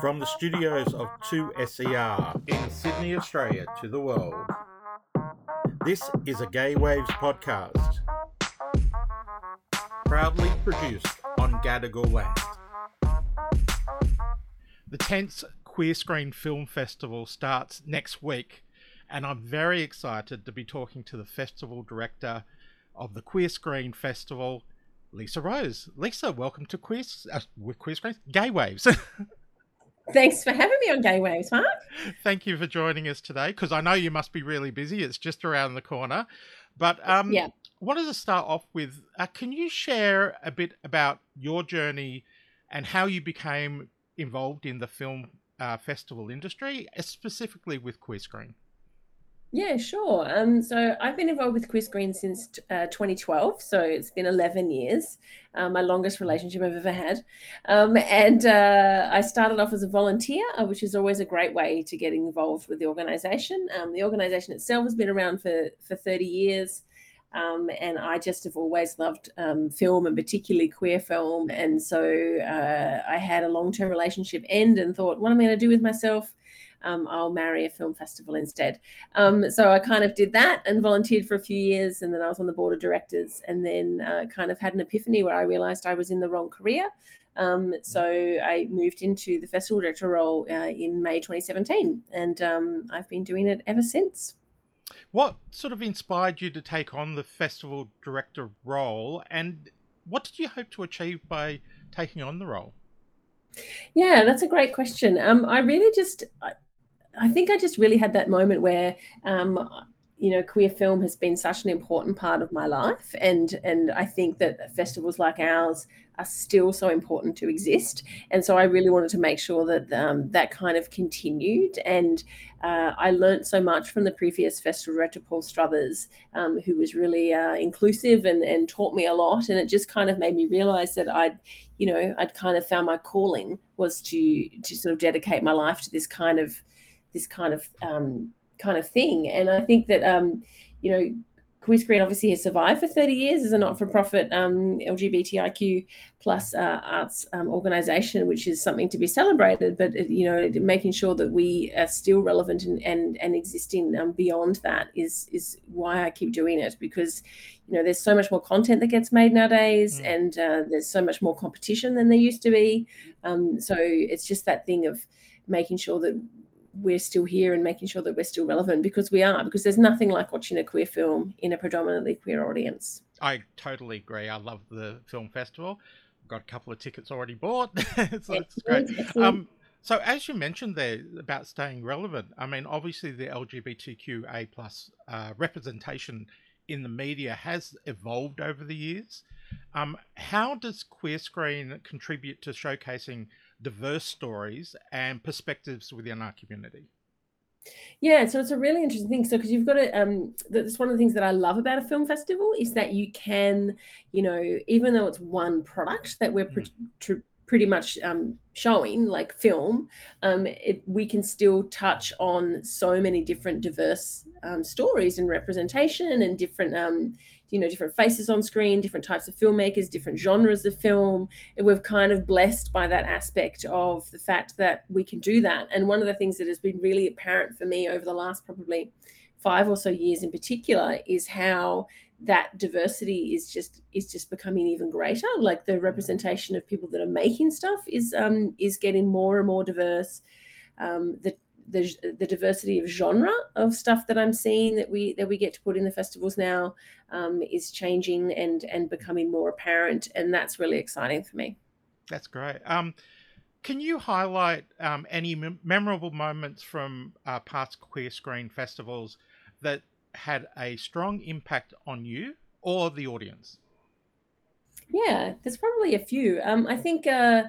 From the studios of 2SER in Sydney, Australia, to the world, this is a Gay Waves podcast. Proudly produced on Gadigal land. The 10th Queer Screen Film Festival starts next week, and I'm very excited to be talking to the festival director of the Queer Screen Festival, Lisa Rose. Lisa, welcome to Queer, uh, Queer Screen Gay Waves. Thanks for having me on Gay Waves, Mark. Thank you for joining us today because I know you must be really busy. It's just around the corner. But um, yeah. wanted to start off with uh, can you share a bit about your journey and how you became involved in the film uh, festival industry, specifically with Queer Screen? Yeah, sure. Um, so I've been involved with Queer Screen since uh, 2012, so it's been 11 years, um, my longest relationship I've ever had. Um, and uh, I started off as a volunteer, uh, which is always a great way to get involved with the organisation. Um, the organisation itself has been around for for 30 years. Um, and I just have always loved um, film and particularly queer film. And so uh, I had a long term relationship end and thought, what am I going to do with myself? Um, I'll marry a film festival instead. Um, so I kind of did that and volunteered for a few years, and then I was on the board of directors, and then uh, kind of had an epiphany where I realised I was in the wrong career. Um, so I moved into the festival director role uh, in May 2017, and um, I've been doing it ever since. What sort of inspired you to take on the festival director role, and what did you hope to achieve by taking on the role? Yeah, that's a great question. Um, I really just, I think I just really had that moment where, um, you know, queer film has been such an important part of my life, and and I think that festivals like ours are still so important to exist. And so I really wanted to make sure that um, that kind of continued. And uh, I learned so much from the previous festival director, Paul Struthers, um, who was really uh, inclusive and, and taught me a lot. And it just kind of made me realize that I'd, you know, I'd kind of found my calling was to to sort of dedicate my life to this kind of this kind of um, kind of thing. And I think that um, you know, Queer Screen obviously has survived for 30 years as a not-for-profit um, LGBTIQ plus uh, arts um, organization, which is something to be celebrated. But you know, making sure that we are still relevant and and, and existing um, beyond that is is why I keep doing it because you know there's so much more content that gets made nowadays, mm. and uh, there's so much more competition than there used to be. Um, so it's just that thing of making sure that we're still here and making sure that we're still relevant because we are because there's nothing like watching a queer film in a predominantly queer audience. I totally agree. I love the film festival. Got a couple of tickets already bought. So it's great. Um, so as you mentioned there about staying relevant i mean obviously the lgbtqa plus uh, representation in the media has evolved over the years. Um, how does queer screen contribute to showcasing diverse stories and perspectives within our community. Yeah, so it's a really interesting thing. So, because you've got to, um, that's one of the things that I love about a film festival is that you can, you know, even though it's one product that we're mm. pre- pretty much um, showing, like film, um, it, we can still touch on so many different diverse um, stories and representation and different, um, you know different faces on screen different types of filmmakers different genres of film. And we're kind of blessed by that aspect of the fact that we can do that. And one of the things that has been really apparent for me over the last probably five or so years in particular is how that diversity is just is just becoming even greater. Like the representation of people that are making stuff is um is getting more and more diverse. Um the the, the diversity of genre of stuff that I'm seeing that we that we get to put in the festivals now um, is changing and and becoming more apparent, and that's really exciting for me. That's great. Um, can you highlight um, any mem- memorable moments from uh, past queer screen festivals that had a strong impact on you or the audience? Yeah, there's probably a few. Um, I think. Uh,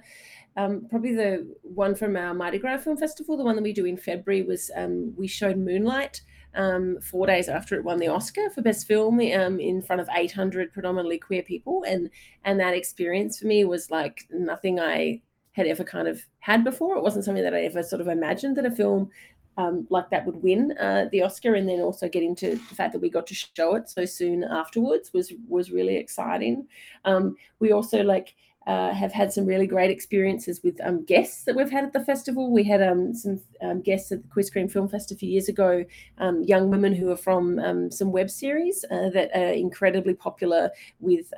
um, probably the one from our Mardi Gras Film Festival, the one that we do in February, was um, we showed Moonlight um, four days after it won the Oscar for Best Film um, in front of 800 predominantly queer people, and and that experience for me was like nothing I had ever kind of had before. It wasn't something that I ever sort of imagined that a film um, like that would win uh, the Oscar, and then also getting to the fact that we got to show it so soon afterwards was was really exciting. Um, we also like uh, have had some really great experiences with um, guests that we've had at the festival. We had um, some um, guests at the Queer Screen Film Fest a few years ago, um, young women who are from um, some web series uh, that are incredibly popular with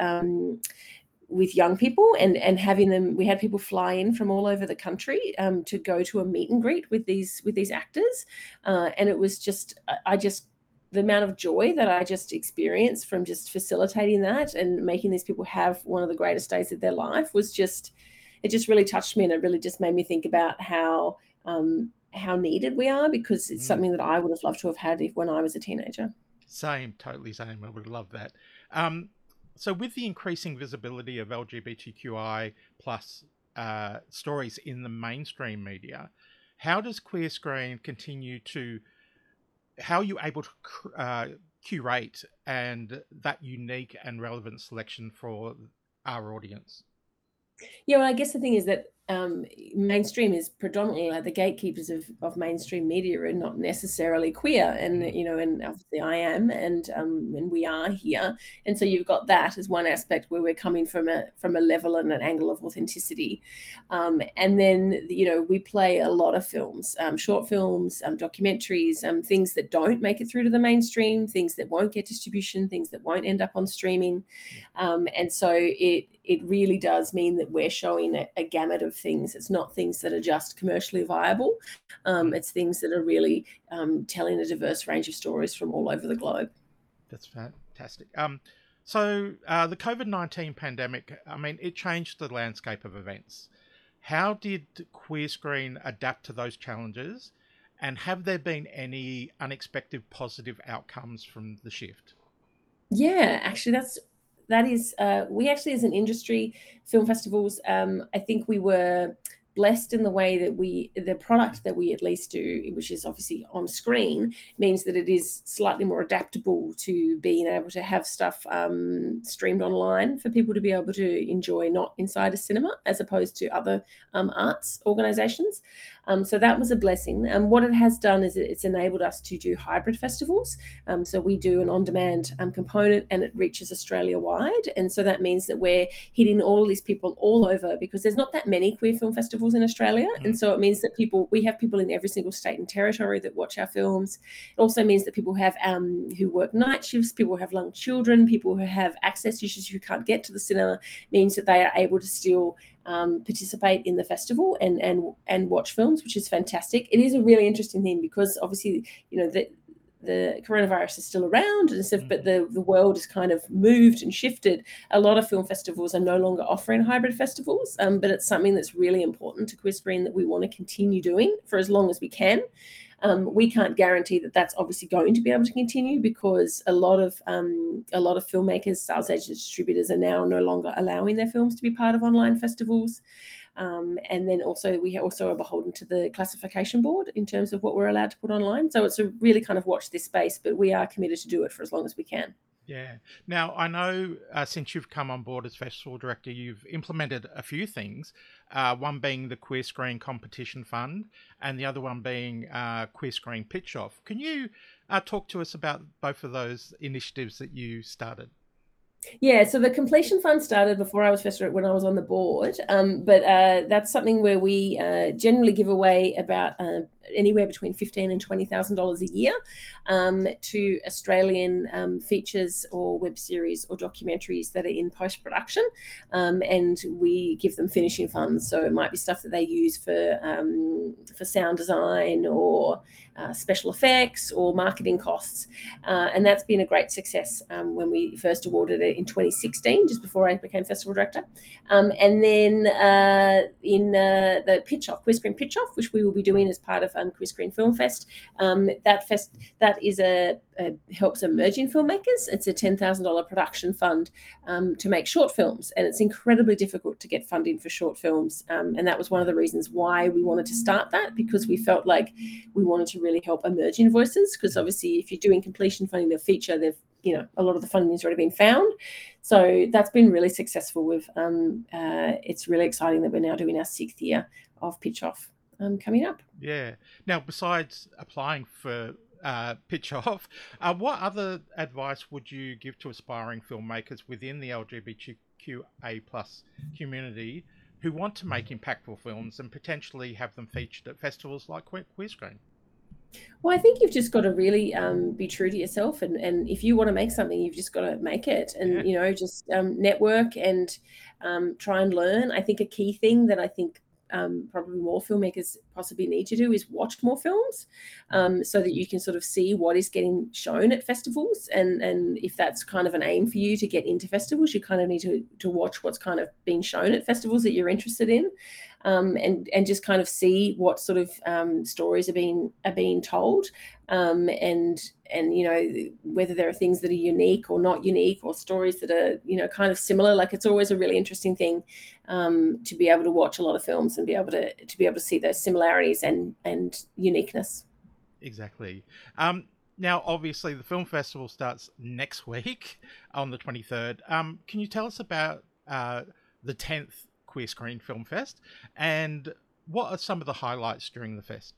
with young people and and having them we had people fly in from all over the country um, to go to a meet and greet with these with these actors uh, and it was just i just the amount of joy that i just experienced from just facilitating that and making these people have one of the greatest days of their life was just it just really touched me and it really just made me think about how um, how needed we are because it's mm. something that i would have loved to have had if, when i was a teenager same totally same i would love that um, so with the increasing visibility of LGBTQI plus uh, stories in the mainstream media, how does Queer Screen continue to? How are you able to uh, curate and that unique and relevant selection for our audience? Yeah, well, I guess the thing is that um, mainstream is predominantly like the gatekeepers of, of mainstream media are not necessarily queer and mm. you know and obviously i am and um, and we are here. And so you've got that as one aspect where we're coming from a from a level and an angle of authenticity. Um, and then you know we play a lot of films um, short films um, documentaries um, things that don't make it through to the mainstream things that won't get distribution things that won't end up on streaming. And so it it really does mean that we're showing a, a gamut of things. It's not things that are just commercially viable. Um, it's things that are really um, telling a diverse range of stories from all over the globe. That's fantastic. Um, so uh, the COVID nineteen pandemic, I mean, it changed the landscape of events. How did Queer Screen adapt to those challenges? And have there been any unexpected positive outcomes from the shift? Yeah, actually, that's that is, uh, we actually, as an industry, film festivals, um, I think we were blessed in the way that we the product that we at least do which is obviously on screen means that it is slightly more adaptable to being able to have stuff um, streamed online for people to be able to enjoy not inside a cinema as opposed to other um, arts organizations um, so that was a blessing. And what it has done is it's enabled us to do hybrid festivals. Um, so we do an on demand um, component and it reaches Australia wide. And so that means that we're hitting all these people all over because there's not that many queer film festivals in Australia. Mm. And so it means that people, we have people in every single state and territory that watch our films. It also means that people have um, who work night shifts, people who have young children, people who have access issues who can't get to the cinema, means that they are able to still um, participate in the festival and and and watch films, which is fantastic. It is a really interesting thing because obviously, you know, the the coronavirus is still around and stuff, but mm-hmm. the, the world has kind of moved and shifted. A lot of film festivals are no longer offering hybrid festivals, um, but it's something that's really important to Queer Screen that we want to continue doing for as long as we can. Um, we can't guarantee that that's obviously going to be able to continue because a lot of um, a lot of filmmakers, sales agents, distributors are now no longer allowing their films to be part of online festivals. Um, and then also we also are beholden to the classification board in terms of what we're allowed to put online. So it's a really kind of watch this space, but we are committed to do it for as long as we can. Yeah. Now, I know uh, since you've come on board as festival director, you've implemented a few things. Uh, one being the Queer Screen Competition Fund, and the other one being uh, Queer Screen Pitch Off. Can you uh, talk to us about both of those initiatives that you started? Yeah, so the completion fund started before I was first when I was on the board, um, but uh, that's something where we uh, generally give away about uh, anywhere between fifteen and twenty thousand dollars a year um, to Australian um, features or web series or documentaries that are in post production, um, and we give them finishing funds. So it might be stuff that they use for um, for sound design or uh, special effects or marketing costs, uh, and that's been a great success um, when we first awarded it in 2016, just before I became festival director, um, and then uh, in uh, the pitch off, Screen Pitch Off, which we will be doing as part of um, Queer Screen Film Fest. Um, that fest that is a, a, helps emerging filmmakers. It's a ten thousand dollar production fund um, to make short films, and it's incredibly difficult to get funding for short films. Um, and that was one of the reasons why we wanted to start that because we felt like we wanted to really help emerging voices. Because obviously, if you're doing completion funding of feature, they've you know a lot of the funding has already been found so that's been really successful with um, uh, it's really exciting that we're now doing our sixth year of pitch off um, coming up. Yeah. Now, besides applying for uh, pitch off, uh, what other advice would you give to aspiring filmmakers within the LGBTQ LGBTQA plus community who want to make impactful films and potentially have them featured at festivals like Queer Screen? Well, I think you've just got to really um, be true to yourself, and and if you want to make something, you've just got to make it, and yeah. you know, just um, network and um, try and learn. I think a key thing that I think um, probably more filmmakers possibly need to do is watch more films um, so that you can sort of see what is getting shown at festivals and and if that's kind of an aim for you to get into festivals you kind of need to to watch what's kind of being shown at festivals that you're interested in um, and and just kind of see what sort of um, stories are being are being told, um, and and you know whether there are things that are unique or not unique, or stories that are you know kind of similar. Like it's always a really interesting thing um, to be able to watch a lot of films and be able to to be able to see those similarities and and uniqueness. Exactly. Um, now, obviously, the film festival starts next week on the 23rd. Um, can you tell us about uh, the 10th Queer Screen Film Fest. And what are some of the highlights during the fest?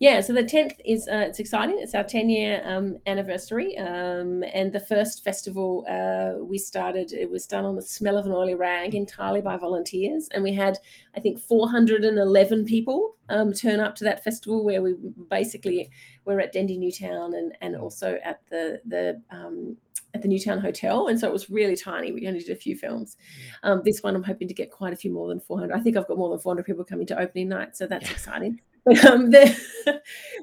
Yeah, so the 10th is uh, it's exciting. It's our 10 year um, anniversary. Um, and the first festival uh, we started, it was done on the smell of an oily rag entirely by volunteers. And we had, I think, 411 people um, turn up to that festival where we basically were at Dendy Newtown and, and also at the, the um, at the Newtown Hotel, and so it was really tiny. We only did a few films. Um, this one, I'm hoping to get quite a few more than 400. I think I've got more than 400 people coming to opening night, so that's yeah. exciting. But um, the,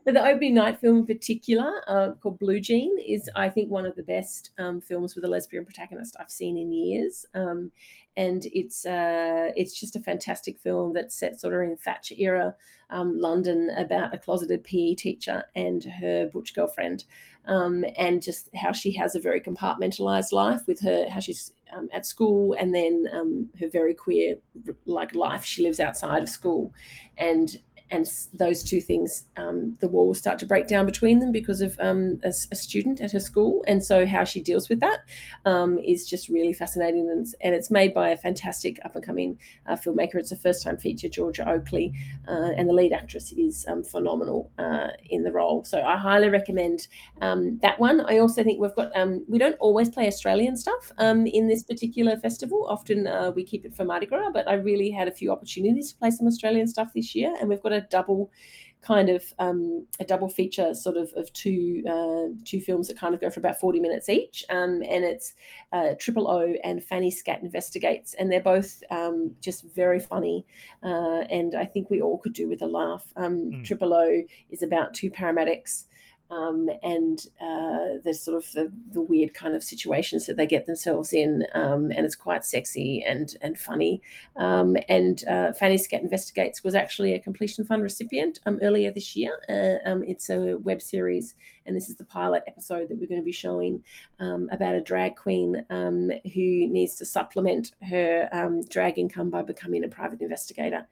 but the opening night film in particular, uh, called Blue Jean, is I think one of the best um, films with a lesbian protagonist I've seen in years. Um, and it's uh, it's just a fantastic film that's set sort of in Thatcher era um, London about a closeted PE teacher and her butch girlfriend, um, and just how she has a very compartmentalized life with her how she's um, at school and then um, her very queer like life she lives outside of school, and and those two things, um, the walls start to break down between them because of um, a, a, student at her school, and so how she deals with that um, is just really fascinating, and, and, it's made by a fantastic up and coming uh, filmmaker. It's a first time feature, Georgia Oakley, uh, and the lead actress is um, phenomenal uh, in the role. So I highly recommend um, that one. I also think we've got um, we don't always play Australian stuff in this particular festival. Often uh, we keep it for Mardi Gras, but I really had a few opportunities to play some Australian stuff this year, and we've got a double kind of um, a double feature sort of of two uh, two films that kind of go for about 40 minutes each um, and it's uh, triple o and fanny scat investigates and they're both um, just very funny uh, and i think we all could do with a laugh mm. triple o is about two paramedics um, and uh, the sort of the, the, weird kind of situations that they get themselves in, um, and it's quite sexy and and funny. Um, and uh, Fanny Scat Investigates was actually a completion fund recipient um, earlier this year. Uh, um, it's a web series, and this is the pilot episode that we're going to be showing um, about a drag queen who needs to supplement her drag income by becoming a private investigator,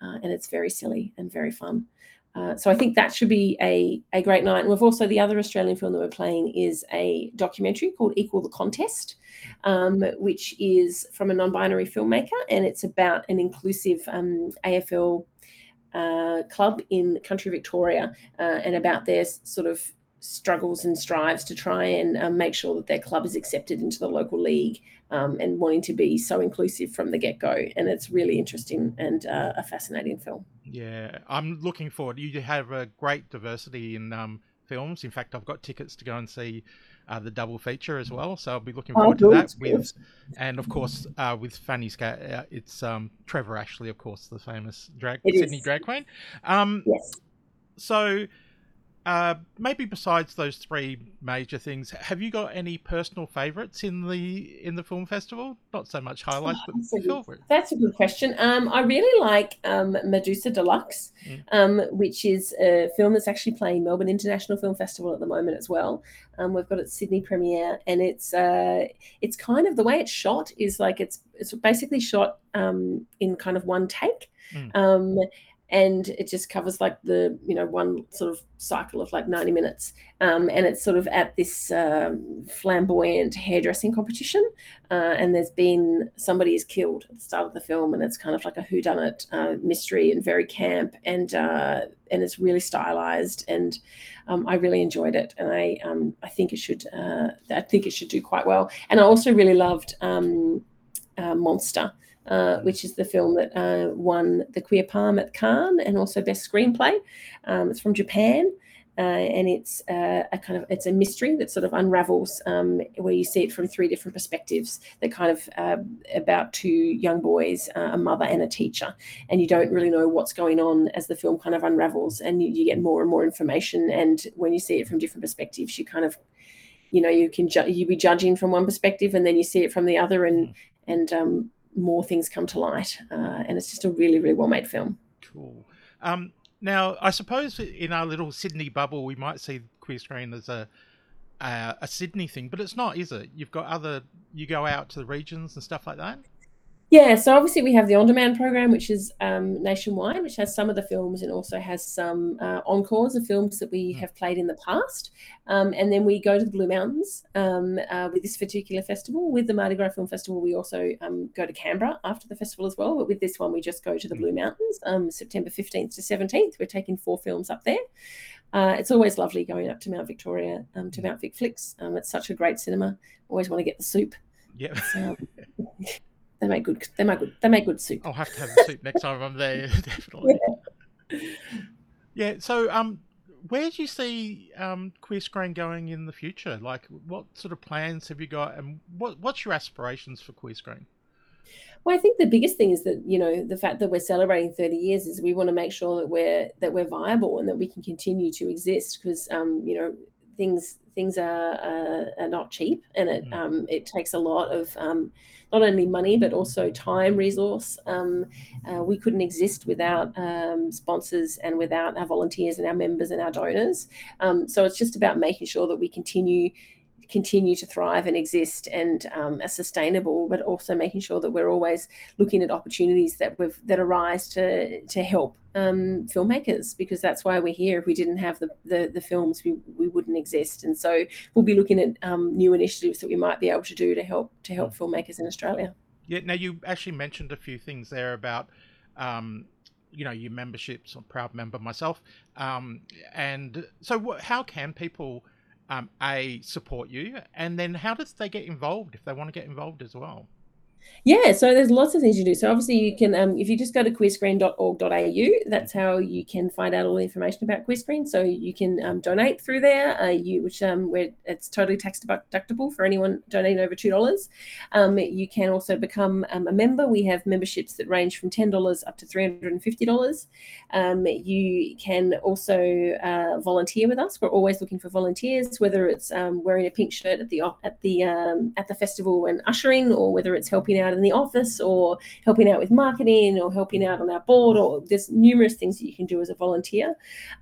uh, and it's very silly and very fun. Uh, so I think that should be a, a great night. And we've also the other Australian film that we're playing is a documentary called Equal the Contest, um, which is from a non-binary filmmaker, and it's about an inclusive um, AFL uh, club in country Victoria, uh, and about their sort of struggles and strives to try and um, make sure that their club is accepted into the local league um, and wanting to be so inclusive from the get go. And it's really interesting and uh, a fascinating film. Yeah, I'm looking forward. You have a great diversity in um, films. In fact, I've got tickets to go and see uh, the double feature as well. So I'll be looking oh, forward oh, to that. With and of course uh, with Fanny Scat, uh, it's um, Trevor Ashley, of course, the famous drag it Sydney is. drag queen. Um, yes. So uh, maybe besides those three major things, have you got any personal favourites in the in the film festival? Not so much highlights, oh, but that's, a, that's a good question. Um, I really like um, Medusa Deluxe, mm. um, which is a film that's actually playing Melbourne International Film Festival at the moment as well. Um, we've got its Sydney premiere, and it's uh, it's kind of the way it's shot is like it's it's basically shot um, in kind of one take. Mm and it just covers like the you know one sort of cycle of like 90 minutes. Um, and it's sort of at this um, flamboyant hairdressing competition uh, and there's been somebody is killed at the start of the film and it's kind of like a who whodunit uh, mystery and very camp and uh, and it's really stylized and um, I really enjoyed it. And I um, I think it should uh, I think it should do quite well. And I also really loved um, uh, Monster, uh, which is the film that uh, won the Queer Palm at Cannes and also Best Screenplay. Um, it's from Japan. Uh, and it's uh, a kind of it's a mystery that sort of unravels um, where you see it from three different perspectives that kind of uh, about two young boys uh, a mother and a teacher and you don't really know what's going on as the film kind of unravels and you, you get more and more information and when you see it from different perspectives you kind of you know you can ju- you be judging from one perspective and then you see it from the other and mm. and um, more things come to light uh, and it's just a really really well made film cool um, now, I suppose in our little Sydney bubble, we might see Queer Screen as a uh, a Sydney thing, but it's not, is it? You've got other, you go out to the regions and stuff like that. Yeah, so obviously we have the on-demand program, which is um, nationwide, which has some of the films and also has some uh, encores of films that we hmm. have played in the past. Um, and then we go to the Blue Mountains um, uh, with this particular festival. With the Mardi Gras Film Festival, we also um, go to Canberra after the festival as well. But with this one, we just go to the hmm. Blue Mountains, um, September 15th to 17th. We're taking four films up there. Uh, it's always lovely going up to Mount Victoria, um, to hmm. Mount Vic Flicks. it's such a great cinema. Always want to get the soup. Yeah. So, They make good. They make good. They make good soup. I'll have to have the soup next time I'm there. Definitely. Yeah. yeah. So, um, where do you see um, Queer Screen going in the future? Like, what sort of plans have you got, and what what's your aspirations for Queer Screen? Well, I think the biggest thing is that you know the fact that we're celebrating 30 years is we want to make sure that we're that we're viable and that we can continue to exist because um, you know things things are, are, are not cheap and it mm. um, it takes a lot of um, not only money but also time resource um, uh, we couldn't exist without um, sponsors and without our volunteers and our members and our donors um, so it's just about making sure that we continue continue to thrive and exist and um, are sustainable, but also making sure that we're always looking at opportunities that we've that arise to to help um, filmmakers because that's why we're here. If we didn't have the the, the films, we, we wouldn't exist. And so we'll be looking at um, new initiatives that we might be able to do to help to help filmmakers in Australia. Yeah. Now you actually mentioned a few things there about. Um, you know your memberships. I'm a proud member myself, um, and so how can people um, a support you, and then how does they get involved if they want to get involved as well? Yeah, so there's lots of things you do. So obviously you can, um, if you just go to queerscreen.org.au, that's how you can find out all the information about Queerscreen. So you can um, donate through there, uh, you which um, where it's totally tax deductible for anyone donating over two dollars. Um, you can also become um, a member. We have memberships that range from ten dollars up to three hundred and fifty dollars. Um, you can also uh, volunteer with us. We're always looking for volunteers, whether it's um, wearing a pink shirt at the at the um, at the festival and ushering, or whether it's helping out in the office or helping out with marketing or helping out on our board or there's numerous things that you can do as a volunteer.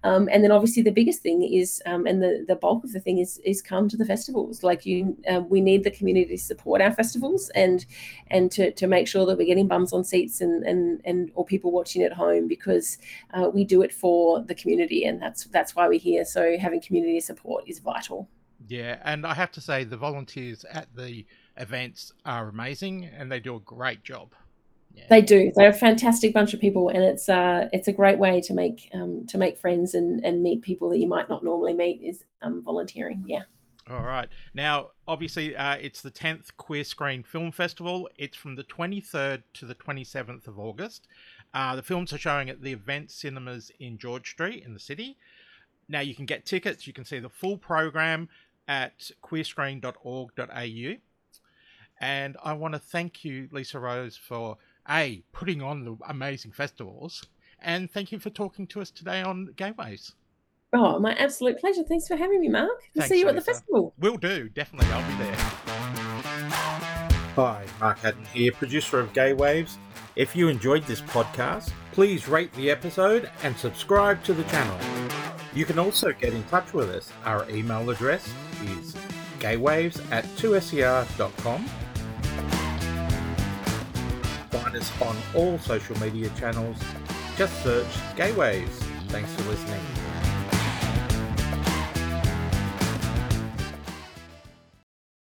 Um, and then obviously the biggest thing is um, and the, the bulk of the thing is is come to the festivals. Like you uh, we need the community to support our festivals and and to, to make sure that we're getting bums on seats and and and or people watching at home because uh, we do it for the community and that's that's why we're here. So having community support is vital. Yeah and i have to say the volunteers at the events are amazing and they do a great job. Yeah. They do. They're a fantastic bunch of people, and it's uh, it's a great way to make um, to make friends and, and meet people that you might not normally meet. Is um, volunteering. Yeah. All right. Now, obviously, uh, it's the 10th Queer Screen Film Festival. It's from the 23rd to the 27th of August. Uh, the films are showing at the Event Cinemas in George Street in the city. Now, you can get tickets. You can see the full program at queerscreen.org.au. And I want to thank you, Lisa Rose, for A, putting on the amazing festivals, and thank you for talking to us today on Gay Waves. Oh, my absolute pleasure. Thanks for having me, Mark. We'll see you Lisa. at the festival. Will do. Definitely. I'll be there. Hi, Mark Haddon here, producer of Gay Waves. If you enjoyed this podcast, please rate the episode and subscribe to the channel. You can also get in touch with us. Our email address is gaywaves at 2ser.com find us on all social media channels. Just search Gay Waves. Thanks for listening.